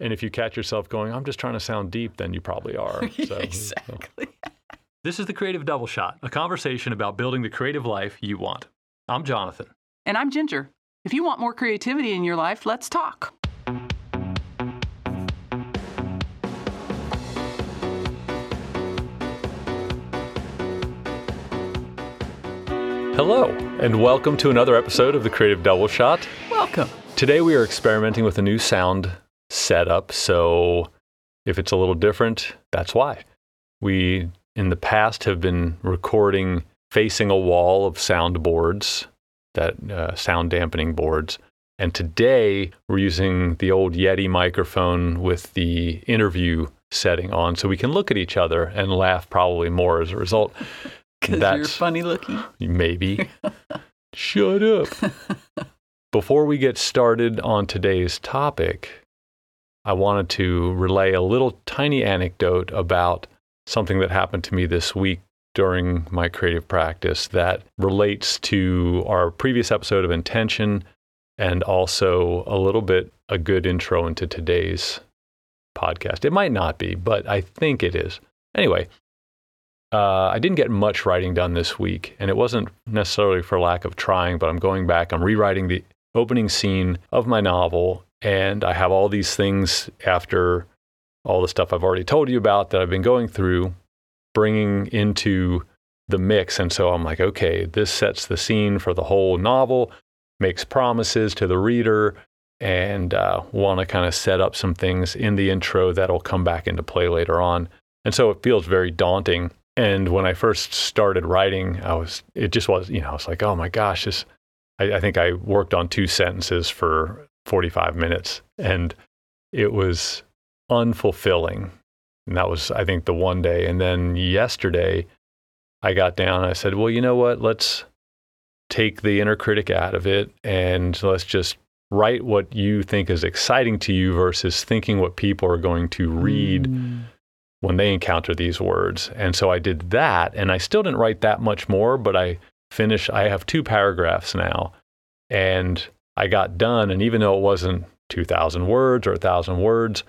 And if you catch yourself going, I'm just trying to sound deep, then you probably are. So, exactly. This is the Creative Double Shot, a conversation about building the creative life you want. I'm Jonathan. And I'm Ginger. If you want more creativity in your life, let's talk. Hello, and welcome to another episode of the Creative Double Shot. Welcome. Today we are experimenting with a new sound setup, so if it's a little different, that's why. We, in the past, have been recording facing a wall of soundboards, that uh, sound dampening boards. And today we're using the old Yeti microphone with the interview setting on so we can look at each other and laugh probably more as a result. Because you're funny looking. Maybe. Shut up. Before we get started on today's topic, I wanted to relay a little tiny anecdote about something that happened to me this week during my creative practice that relates to our previous episode of intention and also a little bit a good intro into today's podcast. It might not be, but I think it is. Anyway, uh, I didn't get much writing done this week, and it wasn't necessarily for lack of trying, but I'm going back. I'm rewriting the opening scene of my novel, and I have all these things after all the stuff I've already told you about that I've been going through, bringing into the mix. And so I'm like, okay, this sets the scene for the whole novel, makes promises to the reader, and uh, want to kind of set up some things in the intro that'll come back into play later on. And so it feels very daunting and when I first started writing, I was, it just was, you know, I was like, oh my gosh, this, I, I think I worked on two sentences for 45 minutes and it was unfulfilling. And that was, I think, the one day. And then yesterday, I got down and I said, well, you know what? Let's take the inner critic out of it and let's just write what you think is exciting to you versus thinking what people are going to read. Mm when they encounter these words. And so I did that, and I still didn't write that much more, but I finished, I have two paragraphs now, and I got done. And even though it wasn't 2,000 words or 1,000 words,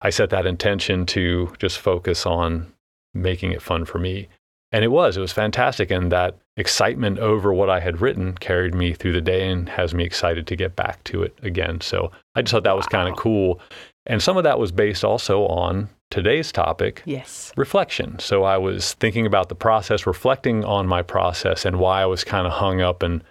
I set that intention to just focus on making it fun for me. And it was, it was fantastic. And that excitement over what I had written carried me through the day and has me excited to get back to it again. So I just thought that was wow. kind of cool. And some of that was based also on today's topic yes reflection so i was thinking about the process reflecting on my process and why i was kind of hung up and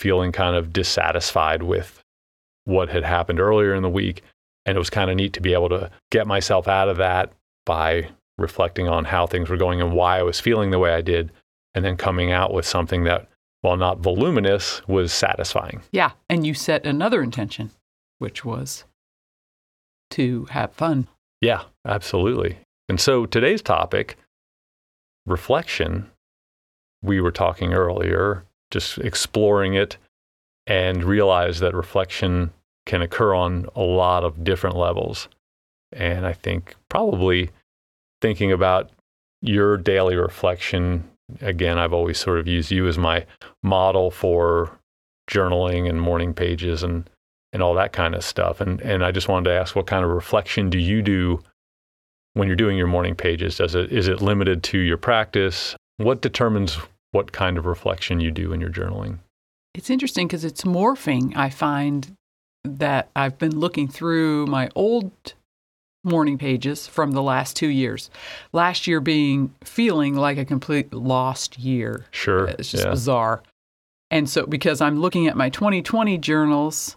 feeling kind of dissatisfied with what had happened earlier in the week. And it was kind of neat to be able to get myself out of that by reflecting on how things were going and why i was feeling the way i did and then coming out with something that while not voluminous was satisfying. Yeah and you set another intention which was to have fun. Yeah, absolutely. And so today's topic, reflection, we were talking earlier, just exploring it and realize that reflection can occur on a lot of different levels. And I think probably thinking about your daily reflection, again, I've always sort of used you as my model for journaling and morning pages and and all that kind of stuff. And and I just wanted to ask, what kind of reflection do you do when you're doing your morning pages? Does it is it limited to your practice? What determines what kind of reflection you do in your journaling? It's interesting because it's morphing. I find that I've been looking through my old morning pages from the last two years. Last year being feeling like a complete lost year. Sure. It's just yeah. bizarre. And so, because I'm looking at my 2020 journals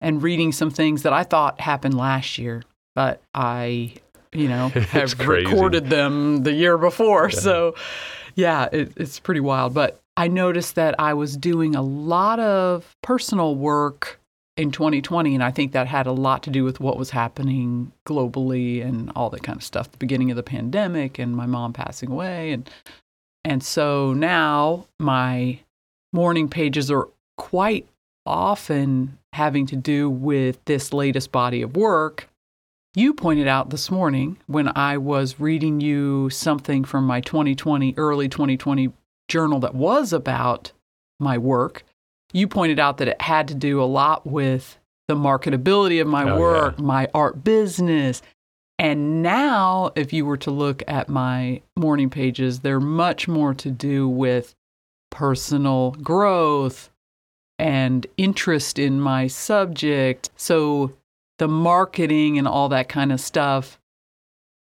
and reading some things that I thought happened last year, but I, you know, have recorded them the year before. Yeah. So, yeah, it, it's pretty wild. But I noticed that I was doing a lot of personal work in 2020, and I think that had a lot to do with what was happening globally and all that kind of stuff. The beginning of the pandemic and my mom passing away, and and so now my morning pages are quite often having to do with this latest body of work. You pointed out this morning when I was reading you something from my 2020, early 2020 journal that was about my work. You pointed out that it had to do a lot with the marketability of my oh, work, yeah. my art business. And now, if you were to look at my morning pages, they're much more to do with personal growth and interest in my subject. So the marketing and all that kind of stuff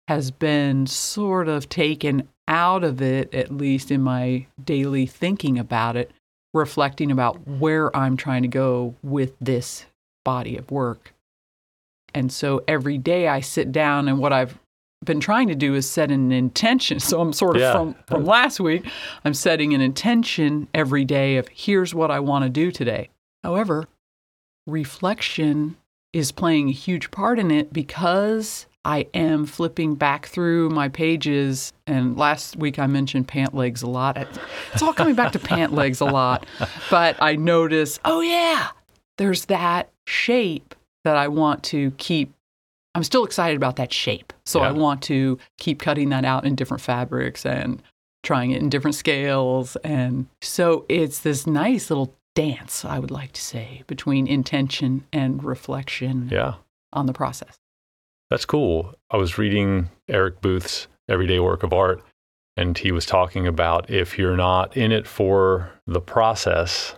has been sort of taken out of it, at least in my daily thinking about it, reflecting about where I'm trying to go with this body of work. And so every day I sit down and what I've been trying to do is set an intention. So I'm sort of yeah. from, from last week, I'm setting an intention every day of here's what I want to do today. However, reflection is playing a huge part in it because I am flipping back through my pages. And last week I mentioned pant legs a lot. It's all coming back to pant legs a lot. But I notice, oh, yeah, there's that shape that I want to keep. I'm still excited about that shape. So yeah. I want to keep cutting that out in different fabrics and trying it in different scales. And so it's this nice little dance, I would like to say, between intention and reflection yeah. on the process. That's cool. I was reading Eric Booth's Everyday Work of Art, and he was talking about if you're not in it for the process,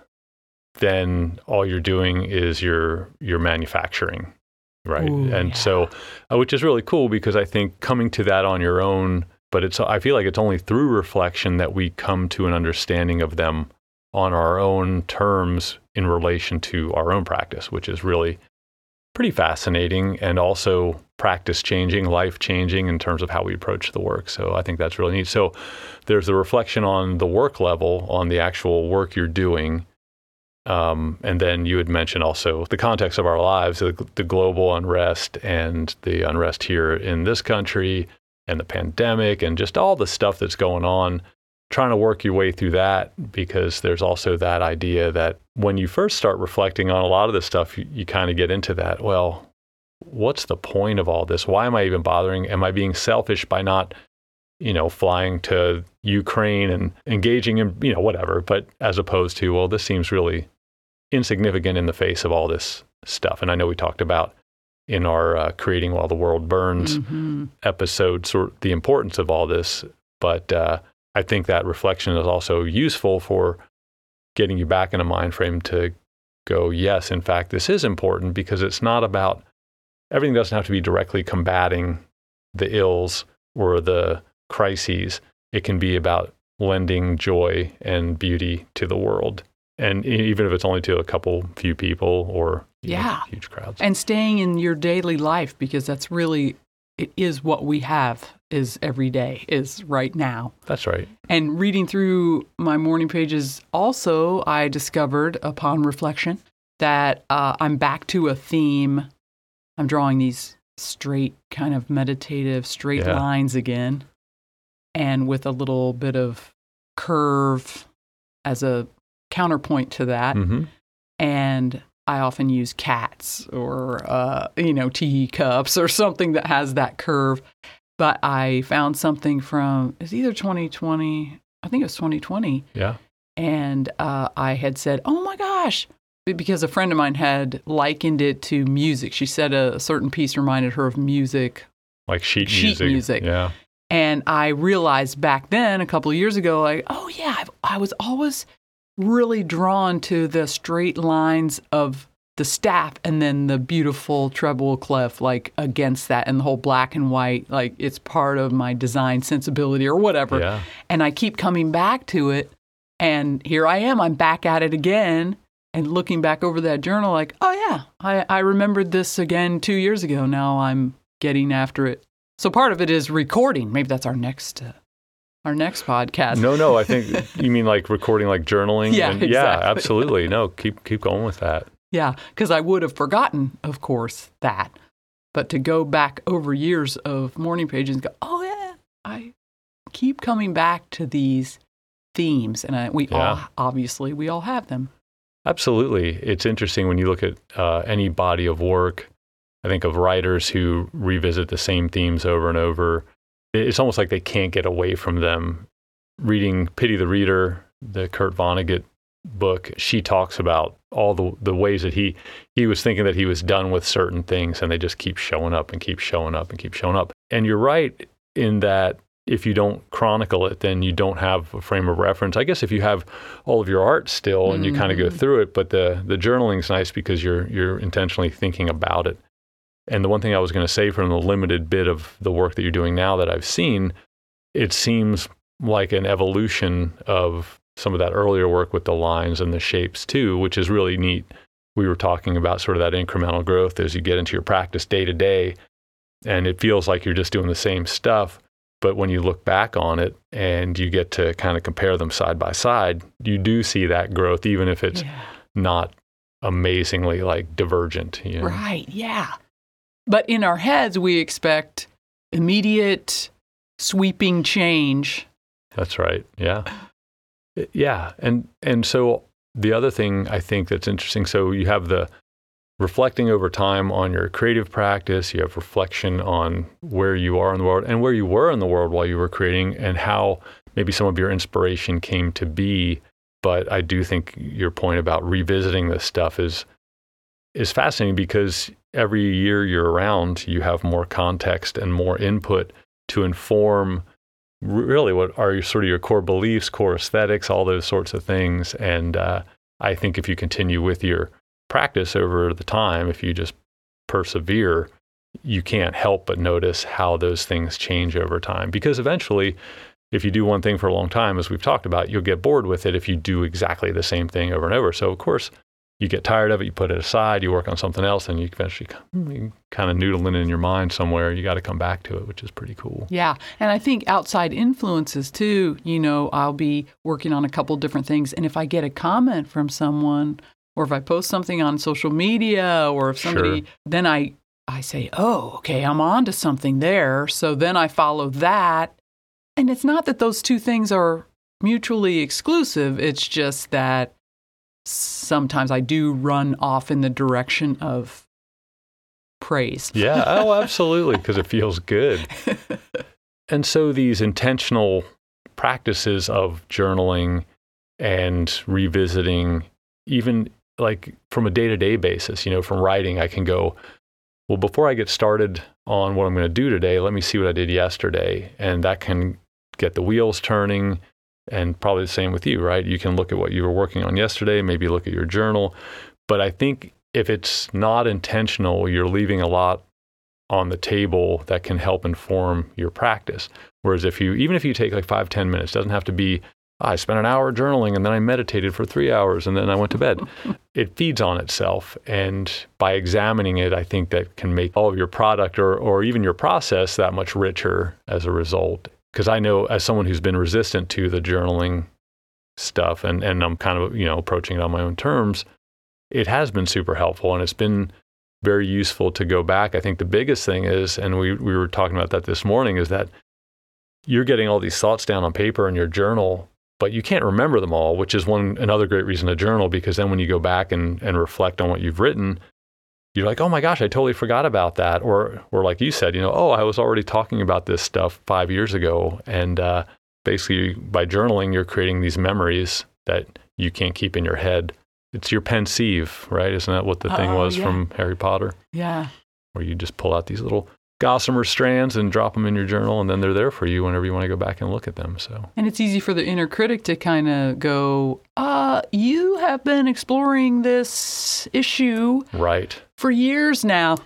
then all you're doing is you're you're manufacturing, right? Ooh, and yeah. so, uh, which is really cool because I think coming to that on your own, but it's I feel like it's only through reflection that we come to an understanding of them on our own terms in relation to our own practice, which is really pretty fascinating and also practice changing, life changing in terms of how we approach the work. So I think that's really neat. So there's the reflection on the work level, on the actual work you're doing. Um, and then you had mentioned also the context of our lives, the, the global unrest and the unrest here in this country and the pandemic and just all the stuff that's going on trying to work your way through that because there's also that idea that when you first start reflecting on a lot of this stuff, you, you kind of get into that. Well, what's the point of all this? Why am I even bothering? Am I being selfish by not, you know, flying to Ukraine and engaging in, you know, whatever? But as opposed to, well, this seems really insignificant in the face of all this stuff. And I know we talked about in our uh, creating while the world burns mm-hmm. episode sort of the importance of all this, but uh, I think that reflection is also useful for getting you back in a mind frame to go, yes, in fact, this is important because it's not about everything doesn't have to be directly combating the ills or the crises. It can be about lending joy and beauty to the world. And even if it's only to a couple few people or yeah. Know, huge crowds. And staying in your daily life because that's really it is what we have is every day is right now that's right and reading through my morning pages also i discovered upon reflection that uh, i'm back to a theme i'm drawing these straight kind of meditative straight yeah. lines again and with a little bit of curve as a counterpoint to that mm-hmm. and I often use cats or, uh, you know, teacups or something that has that curve. But I found something from, it's either 2020, I think it was 2020. Yeah. And uh, I had said, oh my gosh, because a friend of mine had likened it to music. She said a certain piece reminded her of music. Like sheet, sheet music. music. Yeah. And I realized back then, a couple of years ago, like, oh yeah, I've, I was always really drawn to the straight lines of the staff and then the beautiful treble clef like against that and the whole black and white like it's part of my design sensibility or whatever yeah. and i keep coming back to it and here i am i'm back at it again and looking back over that journal like oh yeah i, I remembered this again two years ago now i'm getting after it so part of it is recording maybe that's our next uh, our next podcast. No, no, I think you mean like recording, like journaling. Yeah, and, exactly. yeah, absolutely. No, keep keep going with that. Yeah, because I would have forgotten, of course, that. But to go back over years of morning pages and go, oh yeah, I keep coming back to these themes, and I, we yeah. all obviously we all have them. Absolutely, it's interesting when you look at uh, any body of work. I think of writers who revisit the same themes over and over it's almost like they can't get away from them. Reading Pity the Reader, the Kurt Vonnegut book, she talks about all the the ways that he he was thinking that he was done with certain things and they just keep showing up and keep showing up and keep showing up. And you're right in that if you don't chronicle it, then you don't have a frame of reference. I guess if you have all of your art still and mm-hmm. you kind of go through it, but the the journaling's nice because you're you're intentionally thinking about it. And the one thing I was going to say from the limited bit of the work that you're doing now that I've seen, it seems like an evolution of some of that earlier work with the lines and the shapes too, which is really neat. We were talking about sort of that incremental growth as you get into your practice day to day, and it feels like you're just doing the same stuff. But when you look back on it and you get to kind of compare them side by side, you do see that growth, even if it's yeah. not amazingly like divergent. You know? Right. Yeah. But in our heads, we expect immediate, sweeping change. That's right. Yeah. Uh, yeah, and and so the other thing I think that's interesting. So you have the reflecting over time on your creative practice. You have reflection on where you are in the world and where you were in the world while you were creating, and how maybe some of your inspiration came to be. But I do think your point about revisiting this stuff is is fascinating because every year you're around, you have more context and more input to inform really what are your, sort of your core beliefs, core aesthetics, all those sorts of things. And uh, I think if you continue with your practice over the time, if you just persevere, you can't help but notice how those things change over time. Because eventually, if you do one thing for a long time, as we've talked about, you'll get bored with it if you do exactly the same thing over and over. So, of course, you get tired of it, you put it aside, you work on something else, and you eventually hmm, you kind of noodling in your mind somewhere. You got to come back to it, which is pretty cool. Yeah. And I think outside influences too, you know, I'll be working on a couple different things. And if I get a comment from someone, or if I post something on social media, or if somebody, sure. then I, I say, oh, okay, I'm on to something there. So then I follow that. And it's not that those two things are mutually exclusive, it's just that sometimes I do run off in the direction of praise. Yeah, oh, absolutely, because it feels good. and so these intentional practices of journaling and revisiting, even like from a day to day basis, you know, from writing, I can go, well, before I get started on what I'm going to do today, let me see what I did yesterday. And that can get the wheels turning and probably the same with you, right? You can look at what you were working on yesterday, maybe look at your journal. But I think if it's not intentional, you're leaving a lot on the table that can help inform your practice. Whereas if you, even if you take like five, ten minutes, doesn't have to be, oh, I spent an hour journaling and then I meditated for three hours and then I went to bed. it feeds on itself. And by examining it, I think that can make all of your product or, or even your process that much richer as a result because I know as someone who's been resistant to the journaling stuff and, and I'm kind of, you know, approaching it on my own terms, it has been super helpful and it's been very useful to go back. I think the biggest thing is, and we, we were talking about that this morning, is that you're getting all these thoughts down on paper in your journal, but you can't remember them all, which is one another great reason to journal because then when you go back and, and reflect on what you've written, you're like, oh my gosh, I totally forgot about that. Or, or like you said, you know, oh, I was already talking about this stuff five years ago. And uh, basically, by journaling, you're creating these memories that you can't keep in your head. It's your pensieve, right? Isn't that what the thing was yeah. from Harry Potter? Yeah. Where you just pull out these little gossamer strands and drop them in your journal, and then they're there for you whenever you want to go back and look at them. So, and it's easy for the inner critic to kind of go, "Uh, you have been exploring this issue, right, for years now,"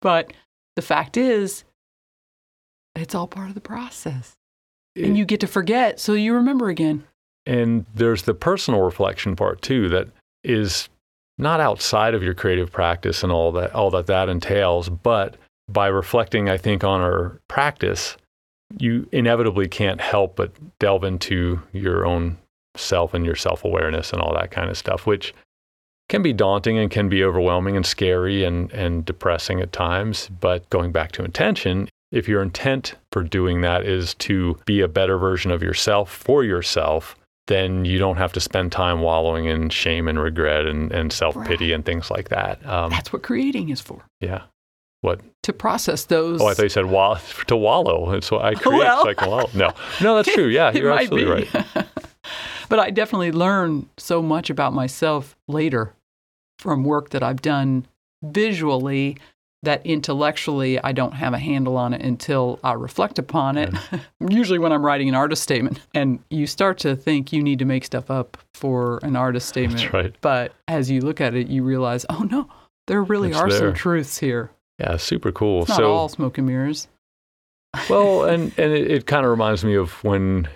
but the fact is, it's all part of the process, it, and you get to forget, so you remember again. And there's the personal reflection part too that is not outside of your creative practice and all that all that that entails, but by reflecting, I think, on our practice, you inevitably can't help but delve into your own self and your self awareness and all that kind of stuff, which can be daunting and can be overwhelming and scary and, and depressing at times. But going back to intention, if your intent for doing that is to be a better version of yourself for yourself, then you don't have to spend time wallowing in shame and regret and, and self pity right. and things like that. Um, That's what creating is for. Yeah. What? To process those. Oh, I thought you said wall- to wallow. And so I create well. so I can wallow. No, no, that's true. Yeah, you're absolutely right. But I definitely learn so much about myself later from work that I've done visually that intellectually I don't have a handle on it until I reflect upon it. Usually when I'm writing an artist statement and you start to think you need to make stuff up for an artist statement. That's right. But as you look at it, you realize, oh no, there really it's are there. some truths here. Yeah, super cool. It's not so, all smoke and mirrors. well, and and it, it kind of reminds me of when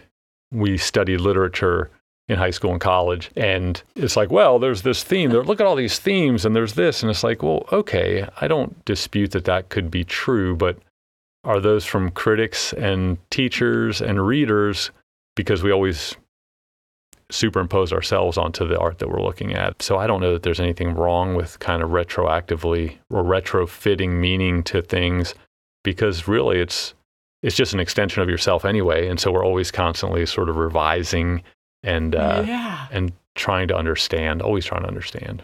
we studied literature in high school and college. And it's like, well, there's this theme. There, Look at all these themes, and there's this. And it's like, well, okay, I don't dispute that that could be true, but are those from critics and teachers and readers? Because we always superimpose ourselves onto the art that we're looking at. So I don't know that there's anything wrong with kind of retroactively or retrofitting meaning to things because really it's it's just an extension of yourself anyway and so we're always constantly sort of revising and uh, yeah. and trying to understand, always trying to understand.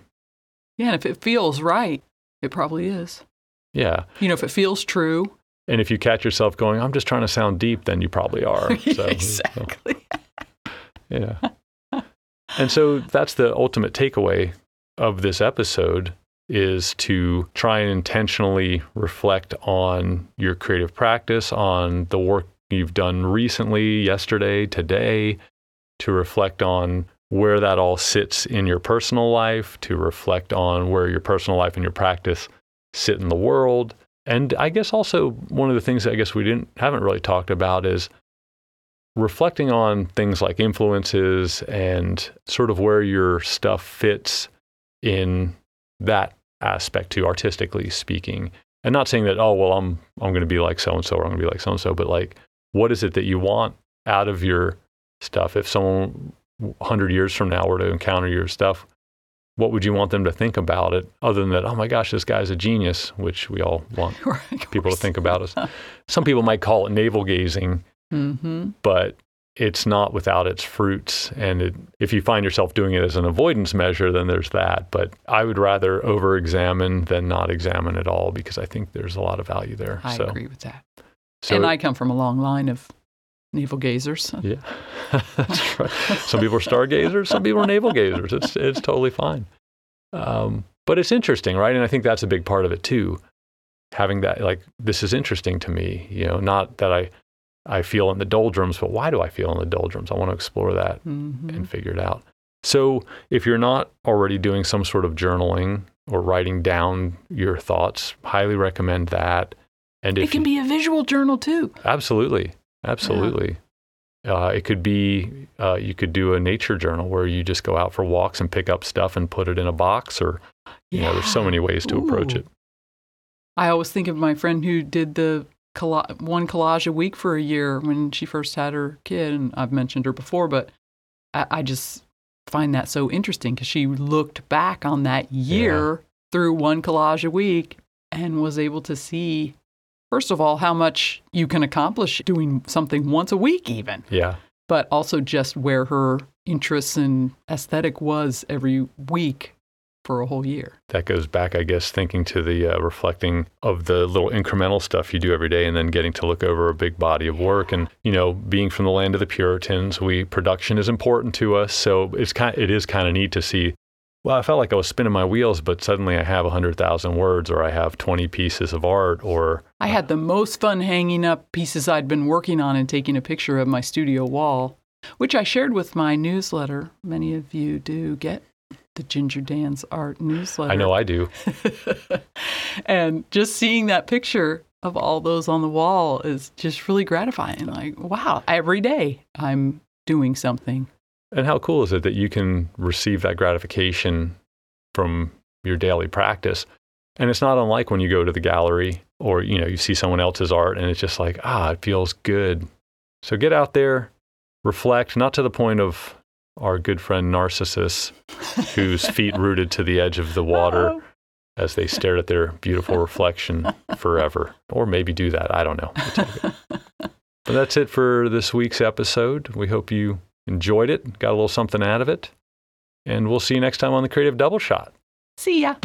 Yeah, and if it feels right, it probably is. Yeah. You know, if it feels true. And if you catch yourself going, I'm just trying to sound deep, then you probably are. So, exactly. So, yeah. and so that's the ultimate takeaway of this episode is to try and intentionally reflect on your creative practice, on the work you've done recently, yesterday, today, to reflect on where that all sits in your personal life, to reflect on where your personal life and your practice sit in the world. And I guess also one of the things that I guess we didn't haven't really talked about is reflecting on things like influences and sort of where your stuff fits in that aspect too, artistically speaking. And not saying that, oh well, I'm I'm gonna be like so and so or I'm gonna be like so and so, but like what is it that you want out of your stuff. If someone 100 years from now were to encounter your stuff, what would you want them to think about it other than that, oh my gosh, this guy's a genius, which we all want people to think about us. Some people might call it navel gazing, mm-hmm. but it's not without its fruits. And it, if you find yourself doing it as an avoidance measure, then there's that. But I would rather over examine than not examine at all because I think there's a lot of value there. I so, agree with that. So, and I come from a long line of navel gazers. Yeah, that's right. Some people are stargazers, some people are navel gazers. It's it's totally fine. Um, but it's interesting, right? And I think that's a big part of it too. Having that, like, this is interesting to me. You know, not that I I feel in the doldrums, but why do I feel in the doldrums? I want to explore that mm-hmm. and figure it out. So, if you're not already doing some sort of journaling or writing down your thoughts, highly recommend that. And it can you, be a visual journal too. Absolutely. Absolutely. Yeah. Uh, it could be uh, you could do a nature journal where you just go out for walks and pick up stuff and put it in a box, or you yeah. know, there's so many ways to Ooh. approach it. I always think of my friend who did the one collage a week for a year when she first had her kid, and I've mentioned her before, but I, I just find that so interesting because she looked back on that year yeah. through one collage a week and was able to see first of all, how much you can accomplish doing something once a week, even. Yeah. But also just where her interest in aesthetic was every week for a whole year. That goes back, I guess, thinking to the uh, reflecting of the little incremental stuff you do every day, and then getting to look over a big body of work. And you know, being from the land of the Puritans, we production is important to us, so it's kind, it is kind of neat to see well, I felt like I was spinning my wheels, but suddenly I have 100,000 words or I have 20 pieces of art or. I had the most fun hanging up pieces I'd been working on and taking a picture of my studio wall, which I shared with my newsletter. Many of you do get the Ginger Dan's art newsletter. I know I do. and just seeing that picture of all those on the wall is just really gratifying. Like, wow, every day I'm doing something. And how cool is it that you can receive that gratification from your daily practice? And it's not unlike when you go to the gallery or you know you see someone else's art and it's just like ah it feels good. So get out there, reflect, not to the point of our good friend Narcissus, whose feet rooted to the edge of the water oh. as they stared at their beautiful reflection forever. Or maybe do that. I don't know. but that's it for this week's episode. We hope you enjoyed it, got a little something out of it. And we'll see you next time on the Creative Double Shot. See ya.